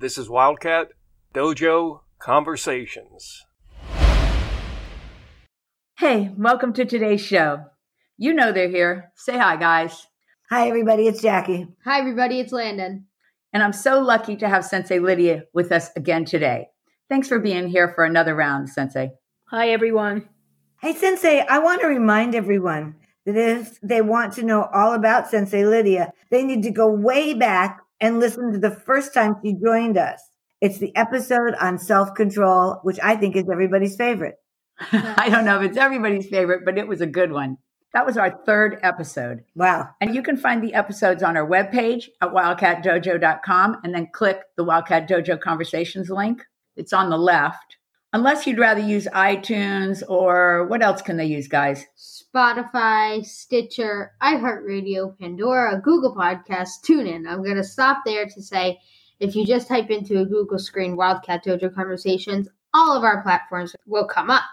This is Wildcat Dojo Conversations. Hey, welcome to today's show. You know they're here. Say hi, guys. Hi, everybody. It's Jackie. Hi, everybody. It's Landon. And I'm so lucky to have Sensei Lydia with us again today. Thanks for being here for another round, Sensei. Hi, everyone. Hey, Sensei, I want to remind everyone that if they want to know all about Sensei Lydia, they need to go way back and listen to the first time she joined us. It's the episode on self control, which I think is everybody's favorite. I don't know if it's everybody's favorite, but it was a good one. That was our third episode. Wow. And you can find the episodes on our webpage at wildcatdojo.com and then click the Wildcat Dojo Conversations link. It's on the left. Unless you'd rather use iTunes or what else can they use, guys? Spotify, Stitcher, iHeartRadio, Pandora, Google Podcasts, TuneIn. I'm going to stop there to say if you just type into a Google screen Wildcat Dojo Conversations, all of our platforms will come up.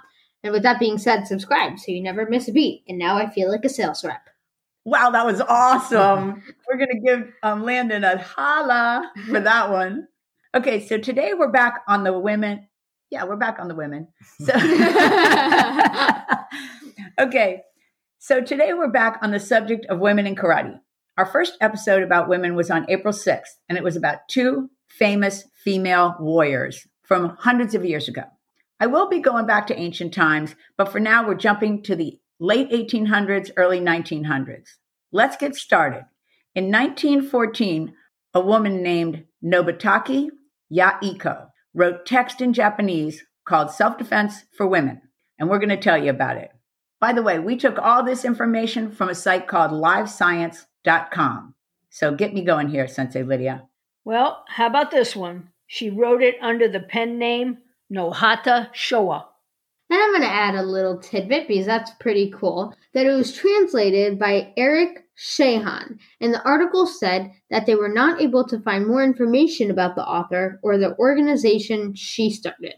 And with that being said, subscribe so you never miss a beat. And now I feel like a sales rep. Wow, that was awesome. We're going to give um, Landon a holla for that one. Okay, so today we're back on the women. Yeah, we're back on the women. So, okay, so today we're back on the subject of women in karate. Our first episode about women was on April 6th, and it was about two famous female warriors from hundreds of years ago. I will be going back to ancient times, but for now we're jumping to the late 1800s, early 1900s. Let's get started. In 1914, a woman named Nobutaki Yaiko wrote text in Japanese called Self Defense for Women, and we're going to tell you about it. By the way, we took all this information from a site called livescience.com. So get me going here, Sensei Lydia. Well, how about this one? She wrote it under the pen name Nohata Showa. And I'm going to add a little tidbit because that's pretty cool that it was translated by Eric Shahan. And the article said that they were not able to find more information about the author or the organization she started.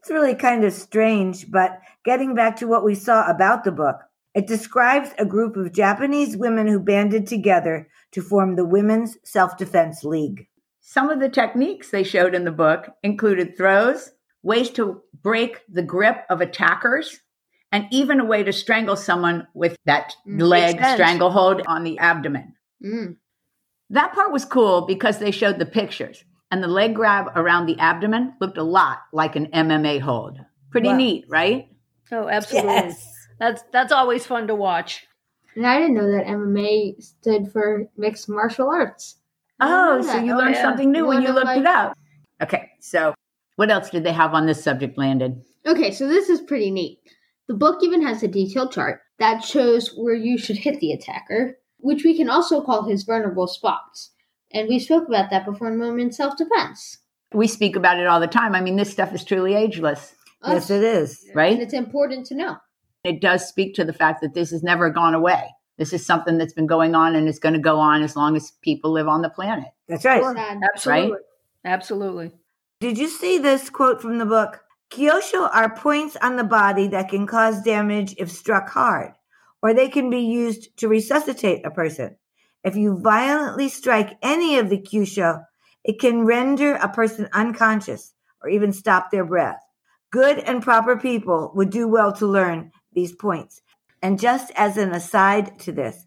It's really kind of strange, but getting back to what we saw about the book, it describes a group of Japanese women who banded together to form the Women's Self Defense League. Some of the techniques they showed in the book included throws, ways to break the grip of attackers, and even a way to strangle someone with that Mm, leg makes sense. stranglehold on the abdomen. Mm. That part was cool because they showed the pictures, and the leg grab around the abdomen looked a lot like an MMA hold. Pretty Wow. neat, right? Oh, absolutely. That's that's always fun to watch. And I didn't know that MMA stood for mixed martial arts. Oh, so you Oh, learned yeah. something new when you looked my- it up. Okay, so what else did they have on this subject, Landon? Okay, so this is pretty neat. The book even has a detailed chart that shows where you should hit the attacker, which we can also call his vulnerable spots. And we spoke about that before in Women's Self Defense. We speak about it all the time. I mean, this stuff is truly ageless, Yes, it is. right? And it's important to know. it does speak to the fact that this has never gone away. This is something that's been going on and it's going to go on as long as people live on the planet. That's right. Sad. Absolutely. Absolutely. Did you see this quote from the book? Kyosho are points on the body that can cause damage if struck hard, or they can be used to resuscitate a person. If you violently strike any of the kyosho, it can render a person unconscious or even stop their breath. Good and proper people would do well to learn these points. And just as an aside to this,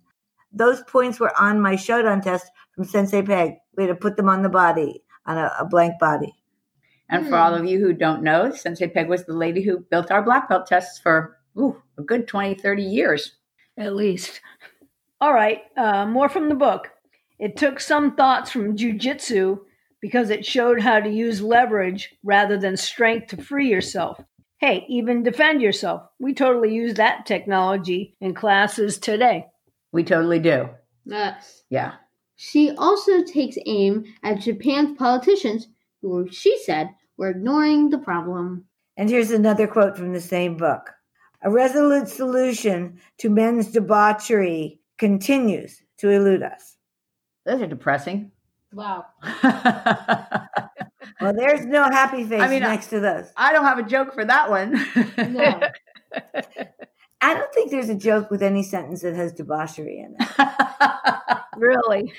those points were on my Shodan test from Sensei Peg. We had to put them on the body, on a, a blank body. And for Hmm. all of you who don't know, Sensei Peg was the lady who built our black belt tests for ooh, a good 20, 30 years. At least. All right. Uh, more from the book. It took some thoughts from jujitsu because it showed how to use leverage rather than strength to free yourself. Hey, even defend yourself. We totally use that technology in classes today. We totally do. Yes. Yeah. She also takes aim at Japan's politicians who, she said, were ignoring the problem. And here's another quote from the same book. A resolute solution to men's debauchery continues to elude us. Those are depressing. Wow. Well, there's no happy face I mean, I- next to those. I don't have a joke for that one. No. I don't think there's a joke with any sentence that has debauchery in it. Really?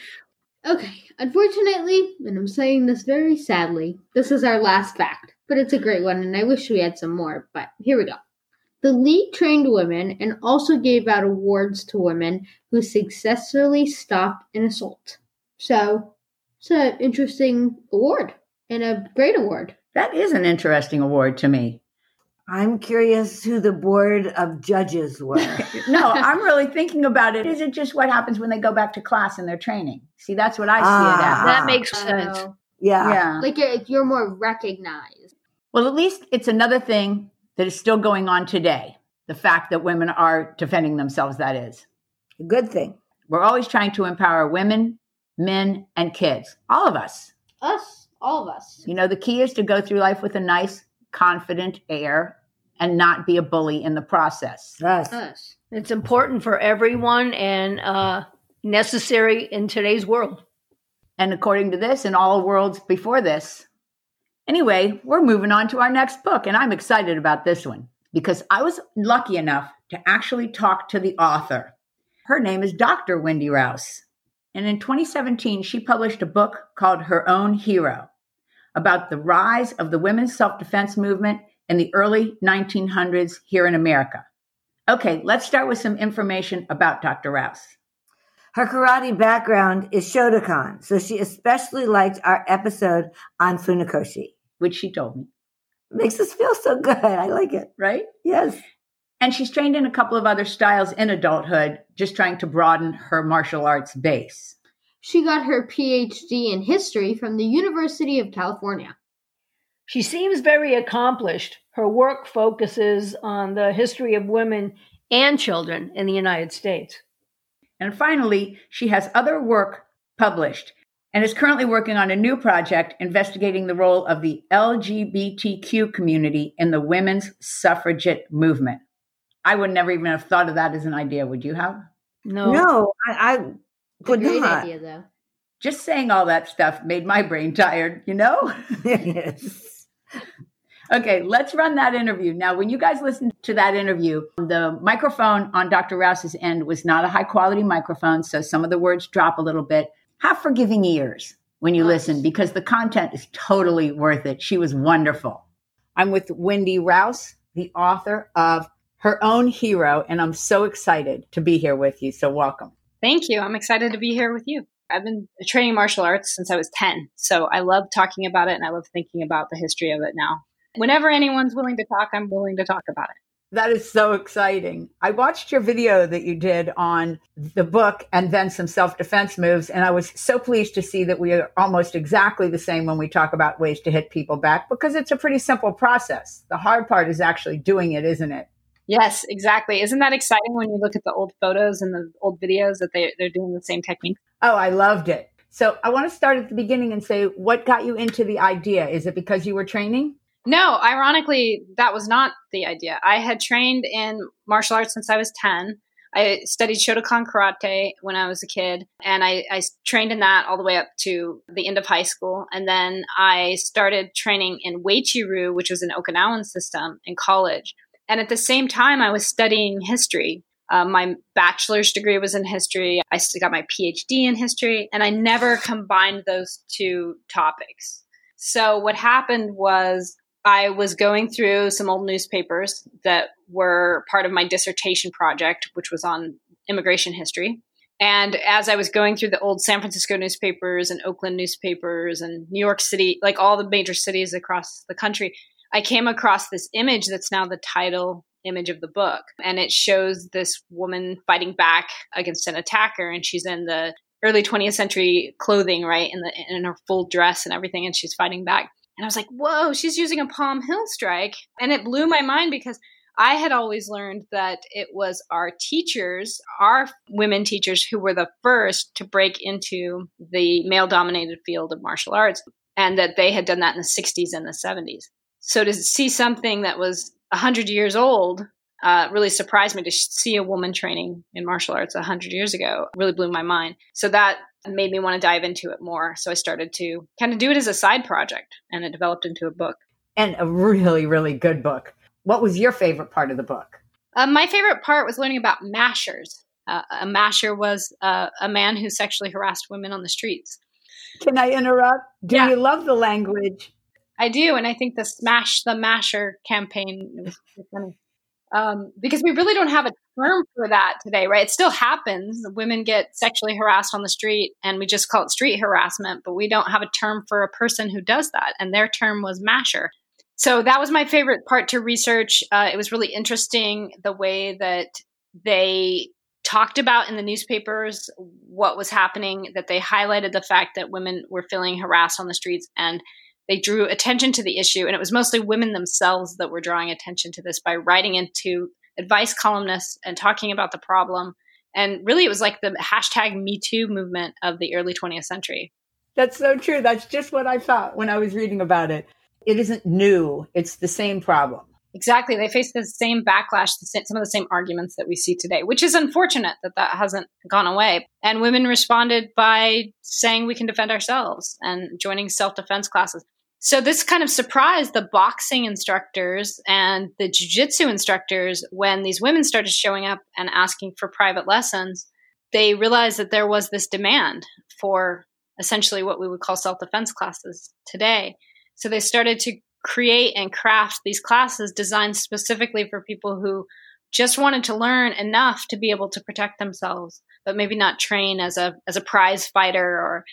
Okay, unfortunately, and I'm saying this very sadly, this is our last fact, but it's a great one, and I wish we had some more, but here we go. The league trained women and also gave out awards to women who successfully stopped an assault. So, it's an interesting award and a great award. That is an interesting award to me. I'm curious who the board of judges were. no, I'm really thinking about it. Is it just what happens when they go back to class and they're training? See, that's what I see it Ah. as. That makes sense. Oh. yeah. Yeah. like you're, you're more recognized. Well, at least it's another thing that is still going on today. The fact that women are defending themselves, that is. A good thing. We're always trying to empower women, men, and kids, all of us. Us, all of us. You know, the key is to go through life with a nice, confident air and not be a bully in the process. Us. Us. It's important for everyone and uh, necessary in today's world. And according to this in all worlds before this. Anyway, we're moving on to our next book, and I'm excited about this one because I was lucky enough to actually talk to the author. Her name is Dr. Wendy Rouse. And in 2017, she published a book called Her Own Hero about the rise of the women's self defense movement in the early 1900s here in America. Okay, let's start with some information about Dr. Rouse. Her karate background is Shotokan, so she especially liked our episode on Funakoshi. which she told me, Makes us feel so good. I like it. right? Yes. And she's trained in a couple of other styles in adulthood, just trying to broaden her martial arts base. She got her PhD in history from the University of California. She seems very accomplished. Her work focuses on the history of women and children in the United States. And finally, she has other work published and is currently working on a new project investigating the role of the LGBTQ community in the women's suffragette movement. I would never even have thought of that as an idea, would you have? No. No, I, I It's a would great not. idea, though. Just saying all that stuff made my brain tired, you know? yes. Okay, let's run that interview. Now, when you guys listened to that interview, the microphone on Dr. Rouse's end was not a high quality microphone, so some of the words drop a little bit. Have forgiving ears when you Nice. listen because the content is totally worth it. She was wonderful. I'm with Wendy Rouse, the author of Her Own Hero, and I'm so excited to be here with you. So, welcome. Thank you. I'm excited to be here with you. I've been training martial arts since I was 10. So I love talking about it and I love thinking about the history of it now. Whenever anyone's willing to talk, I'm willing to talk about it. That is so exciting. I watched your video that you did on the book and then some self defense moves. And I was so pleased to see that we are almost exactly the same when we talk about ways to hit people back because it's a pretty simple process. The hard part is actually doing it, isn't it? Yes, exactly. Isn't that exciting when you look at the old photos and the old videos that they, they're doing the same technique? Oh, I loved it. So I want to start at the beginning and say, what got you into the idea? Is it because you were training? No, ironically, that was not the idea. I had trained in martial arts since I was 10. I studied Shotokan karate when I was a kid, and I, I trained in that all the way up to the end of high school. And then I started training in Uechi-ryu, which was an Okinawan system, in college. And at the same time, I was studying history. Uh, my bachelor's degree was in history. I still got my PhD in history, and I never combined those two topics. So what happened was I was going through some old newspapers that were part of my dissertation project, which was on immigration history. And as I was going through the old San Francisco newspapers and Oakland newspapers and New York City, like all the major cities across the country, I came across this image that's now the title image of the book. And it shows this woman fighting back against an attacker, and she's in the early 20th century clothing, right? In the in her full dress and everything, and she's fighting back. And I was like, whoa, she's using a palm heel strike. And it blew my mind because I had always learned that it was our teachers, our women teachers, who were the first to break into the male dominated field of martial arts, and that they had done that in the 60s and the 70s. So to see something that was 100 years old uh, really surprised me to see a woman training in martial arts 100 years ago really blew my mind so that made me want to dive into it more so i started to kind of do it as a side project and it developed into a book And a really, really good book. What was your favorite part of the book? uh, my favorite part was learning about mashers Uh, a masher was uh, a man who sexually harassed women on the streets. Can I interrupt? Do Yeah. you love the language? I do, and I think the Smash the Masher campaign was was funny. Um, because we really don't have a term for that today, right? It still happens. Women get sexually harassed on the street, and we just call it street harassment, but we don't have a term for a person who does that. And their term was Masher. So that was my favorite part to research. Uh, it was really interesting the way that they talked about in the newspapers what was happening, that they highlighted the fact that women were feeling harassed on the streets and they drew attention to the issue. And it was mostly women themselves that were drawing attention to this by writing into advice columnists and talking about the problem. And really, it was like the hashtag Me Too movement of the early 20th century. That's so true. That's just what I thought when I was reading about it. It isn't new, it's the same problem. Exactly. They face the same backlash, some of the same arguments that we see today, which is unfortunate that that hasn't gone away. And women responded by saying we can defend ourselves and joining self defense classes. So this kind of surprised the boxing instructors and the jujitsu instructors when these women started showing up and asking for private lessons. They realized that there was this demand for essentially what we would call self defense classes today. So they started to create and craft these classes designed specifically for people who just wanted to learn enough to be able to protect themselves, but maybe not train as a as a prize fighter or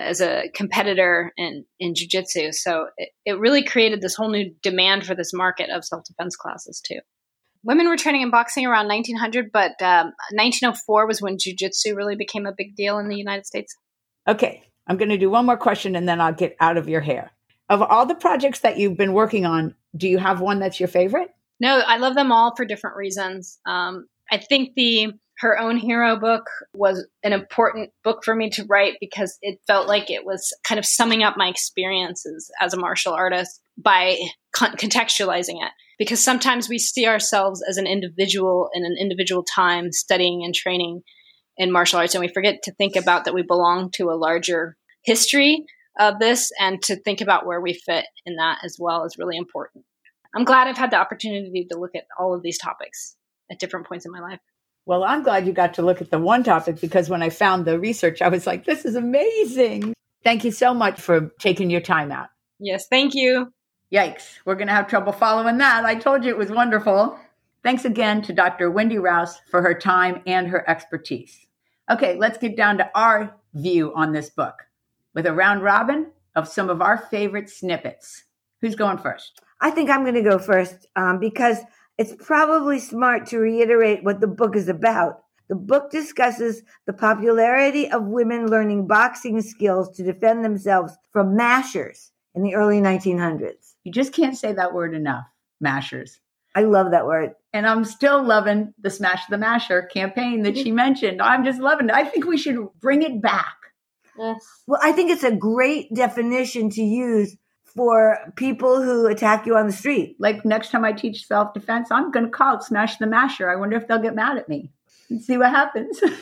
as a competitor in in jujitsu. So it, it really created this whole new demand for this market of self defense classes too. Women were training in boxing around 1900, but um, 1904 was when jujitsu really became a big deal in the United States. Okay, I'm going to do one more question and then I'll get out of your hair. Of all the projects that you've been working on, do you have one that's your favorite? No, I love them all for different reasons. Um, I think the her own hero book was an important book for me to write because it felt like it was kind of summing up my experiences as a martial artist by con- contextualizing it. Because sometimes we see ourselves as an individual in an individual time studying and training in martial arts, and we forget to think about that we belong to a larger history of this and to think about where we fit in that as well is really important. I'm glad I've had the opportunity to look at all of these topics at different points in my life. Well, I'm glad you got to look at the one topic because when I found the research, I was like, this is amazing. Thank you so much for taking your time out. Yes, thank you. Yikes, we're going to have trouble following that. I told you it was wonderful. Thanks again to Dr. Wendy Rouse for her time and her expertise. Okay, let's get down to our view on this book with a round robin of some of our favorite snippets. Who's going first? I think I'm going to go first um, because it's probably smart to reiterate what the book is about. The book discusses the popularity of women learning boxing skills to defend themselves from mashers in the early 1900s. You just can't say that word enough, mashers. I love that word. And I'm still loving the Smash the Masher campaign that she mentioned. I'm just loving it. I think we should bring it back. Yes. Well, I think it's a great definition to use for people who attack you on the street. Like next time I teach self defense, I'm going to call it Smash the Masher. I wonder if they'll get mad at me and see what happens.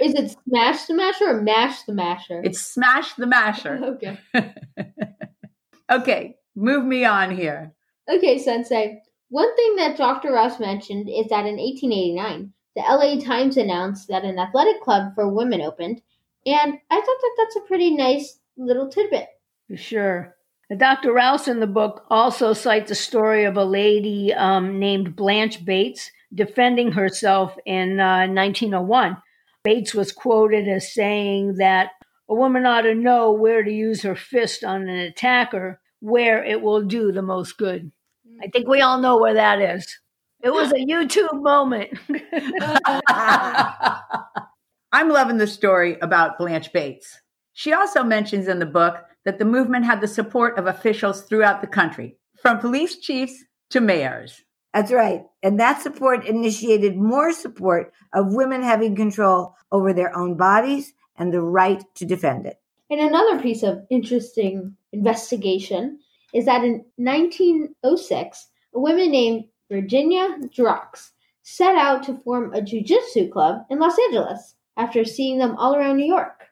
Is it smash the masher or mash the masher? it's Smash the Masher. okay. okay, move me on here. Okay, Sensei. One thing that Dr. Ross mentioned is that in 1889, the LA Times announced that an athletic club for women opened, and I thought that that's a pretty nice little tidbit. For sure. Dr. Rouse in the book also cites a story of a lady um, named Blanche Bates defending herself in uh, 1901. Bates was quoted as saying that a woman ought to know where to use her fist on an attacker, where it will do the most good. I think we all know where that is. It was a YouTube moment. I'm loving the story about Blanche Bates. She also mentions in the book that the movement had the support of officials throughout the country, from police chiefs to mayors. That's right. And that support initiated more support of women having control over their own bodies and the right to defend it. And another piece of interesting investigation is that in 1906, a woman named Virginia Drox set out to form a jujitsu club in Los Angeles after seeing them all around New York.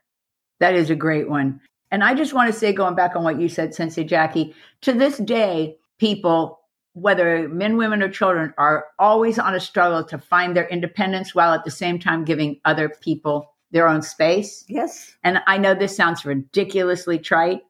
That is a great one. And I just want to say, going back on what you said, Sensei Jackie, to this day, people whether men, women, or children, are always on a struggle to find their independence while at the same time giving other people their own space. Yes. And I know this sounds ridiculously trite,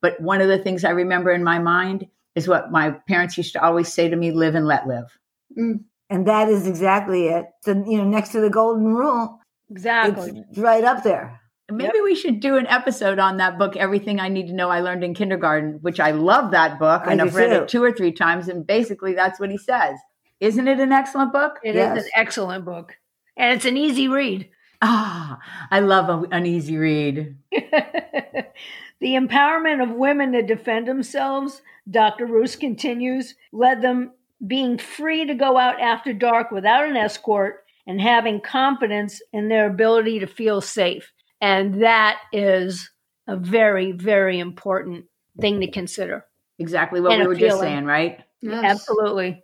but one of the things I remember in my mind is what my parents used to always say to me live and let live. Mm. And that is exactly it. So, you know, next to the golden rule, Exactly. it's right up there. Maybe we should do an episode on that book, Everything I Need to Know I Learned in Kindergarten, which I love that book I and I've read too. it two or three times. And basically, that's what he says. Isn't it an excellent book? It is Yes. an excellent book. And it's an easy read. Ah, I love a, an easy read. the empowerment of women to defend themselves, Dr. Roos continues, led them being free to go out after dark without an escort and having confidence in their ability to feel safe. And that is a very, very important thing to consider. Exactly what And we a were just saying, right? Yes. Absolutely.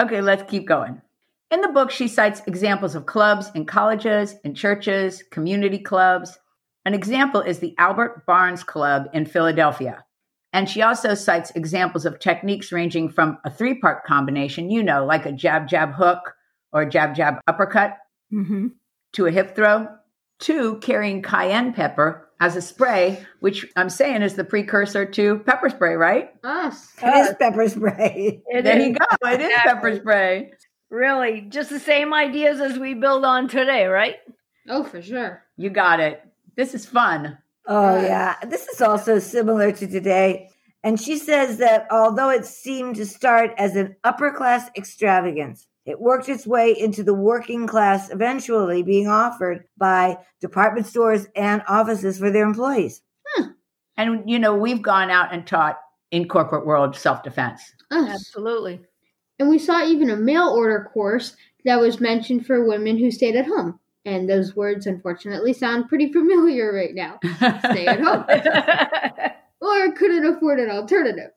Okay, let's keep going. In the book, she cites examples of clubs in colleges, in churches, community clubs. An example is the Albert Barnes Club in Philadelphia. And she also cites examples of techniques ranging from a three part combination, you know, like a jab, jab, hook or a jab, jab, uppercut, hmm to a hip throw, to carrying cayenne pepper as a spray, which I'm saying is the precursor to pepper spray, right? Us. It is pepper spray. there you go. It is pepper spray. Really, just the same ideas as we build on today, right? Oh, for sure. You got it. This is fun. Oh, Right. yeah. This is also similar to today. And she says that although it seemed to start as an upper class extravagance, it worked its way into the working class, eventually being offered by department stores and offices for their employees. Hmm. And you know, we've gone out and taught in corporate world self-defense. Us. Absolutely. And we saw even a mail order course that was mentioned for women who stayed at home. And those words, unfortunately, sound pretty familiar right now. Stay at home. or couldn't afford an alternative.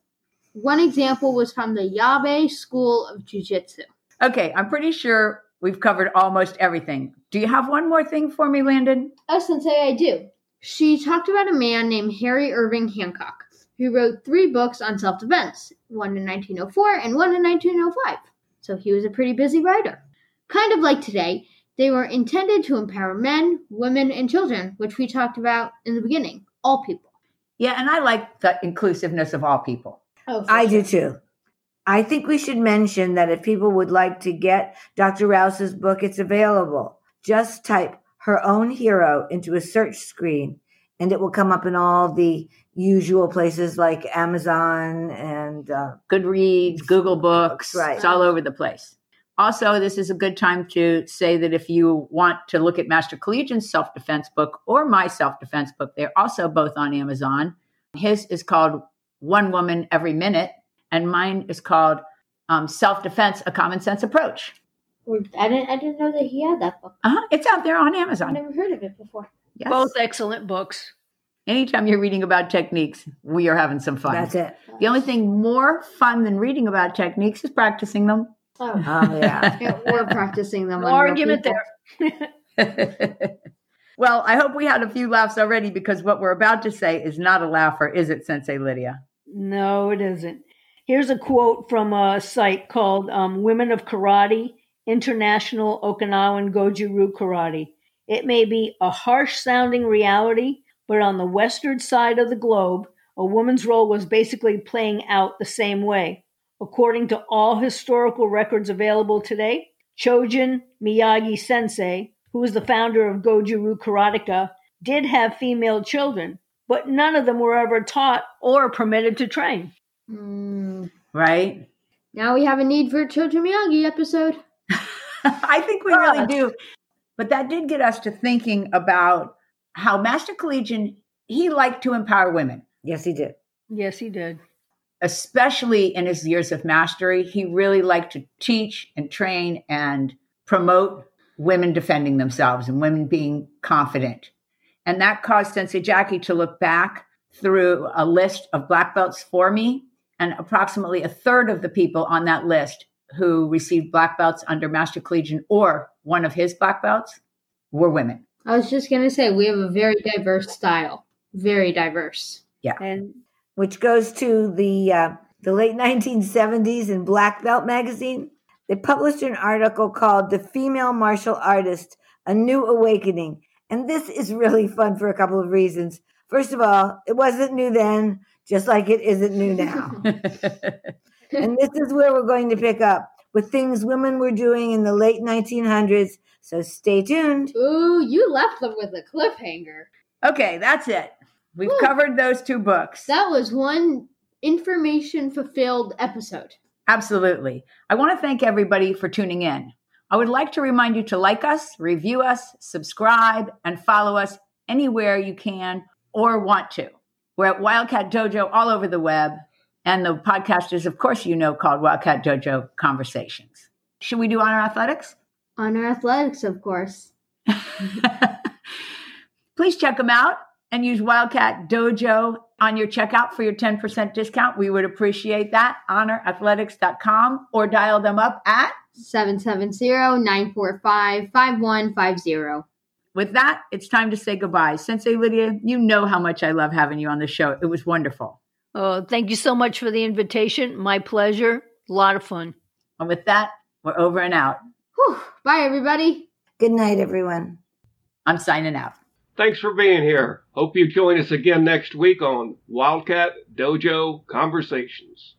One example was from the Yabe School of Jiu Jitsu. Okay, I'm pretty sure we've covered almost everything. Do you have one more thing for me, Landon? Oh, Sensei, I do. She talked about a man named Harry Irving Hancock, who wrote three books on self defense one in 1904 and one in 1905. So he was a pretty busy writer. Kind of like today, they were intended to empower men, women, and children, which we talked about in the beginning all people. Yeah, and I like the inclusiveness of all people. Oh, I do too. I think we should mention that if people would like to get Dr. Rouse's book, it's available. Just type her own hero into a search screen and it will come up in all the usual places like Amazon and uh, Goodreads, Google Books, Right. it's all over the place. Also, this is a good time to say that if you want to look at Master Collegian's self defense book or my self defense book, they're also both on Amazon. His is called One Woman Every Minute, and mine is called um, Self Defense A Common Sense Approach. I didn't, I didn't know that he had that book. Uh-huh. It's out there on Amazon. I've never heard of it before. Yes. Both excellent books. Anytime you're reading about techniques, we are having some fun. that's it. The only thing more fun than reading about techniques is practicing them. Oh, Oh, yeah. yeah, we're practicing them. No on argument there. well, I hope we had a few laughs already because what we're about to say is not a laugher, is it, Sensei Lydia? No, it isn't. Here's a quote from a site called um, Women of Karate International Okinawan Goju-Ryu Karate. It may be a harsh sounding reality, but on the western side of the globe, a woman's role was basically playing out the same way. According to all historical records available today, Chojun Miyagi Sensei, who was the founder of Goju-Ryu Karateka, did have female children, but none of them were ever taught or permitted to train. Mm, Right? now we have a need for a Chojun Miyagi episode. I think we really do. But that did get us to thinking about how Master Collegian, he liked to empower women, Yes, he did. Yes, he did. especially in his years of mastery. He really liked to teach and train and promote women defending themselves and women being confident. And that caused Sensei Jackie to look back through a list of black belts for me. And approximately a third of the people on that list who received black belts under Master Collegian or one of his black belts were women. I was just gonna say we have a very diverse style, very diverse. Yeah, and Which goes to the uh, the late 1970s in Black Belt magazine, they published an article called The Female Martial Artist A New Awakening. And this is really fun for a couple of reasons. First of all, it wasn't new then, just like it isn't new now. and this is where we're going to pick up with things women were doing in the late 1900s. So stay tuned. Ooh, you left them with a cliffhanger. okay, that's it. We've Whew. covered those two books. That was one information fulfilled episode. Absolutely. I want to thank everybody for tuning in. I would like to remind you to like us, review us, subscribe, and follow us anywhere you can or want to. We're at Wildcat Dojo all over the web, and the podcast is, of course, you know, called Wildcat Dojo Conversations. Should we do honor athletics? Honor Athletics, of course. Please check them out and use Wildcat Dojo on your checkout for your 10% discount. We would appreciate that. Honorathletics.com or dial them up at 770-945-5150. With that, it's time to say goodbye. Sensei Lydia, you know how much I love having you on the show. It was wonderful. Oh, thank you so much for the invitation. My pleasure. A lot of fun. And with that, we're over and out. Whew. Bye, everybody. Good night, everyone. I'm signing out. Thanks for being here. Hope you join us again next week on Wildcat Dojo Conversations.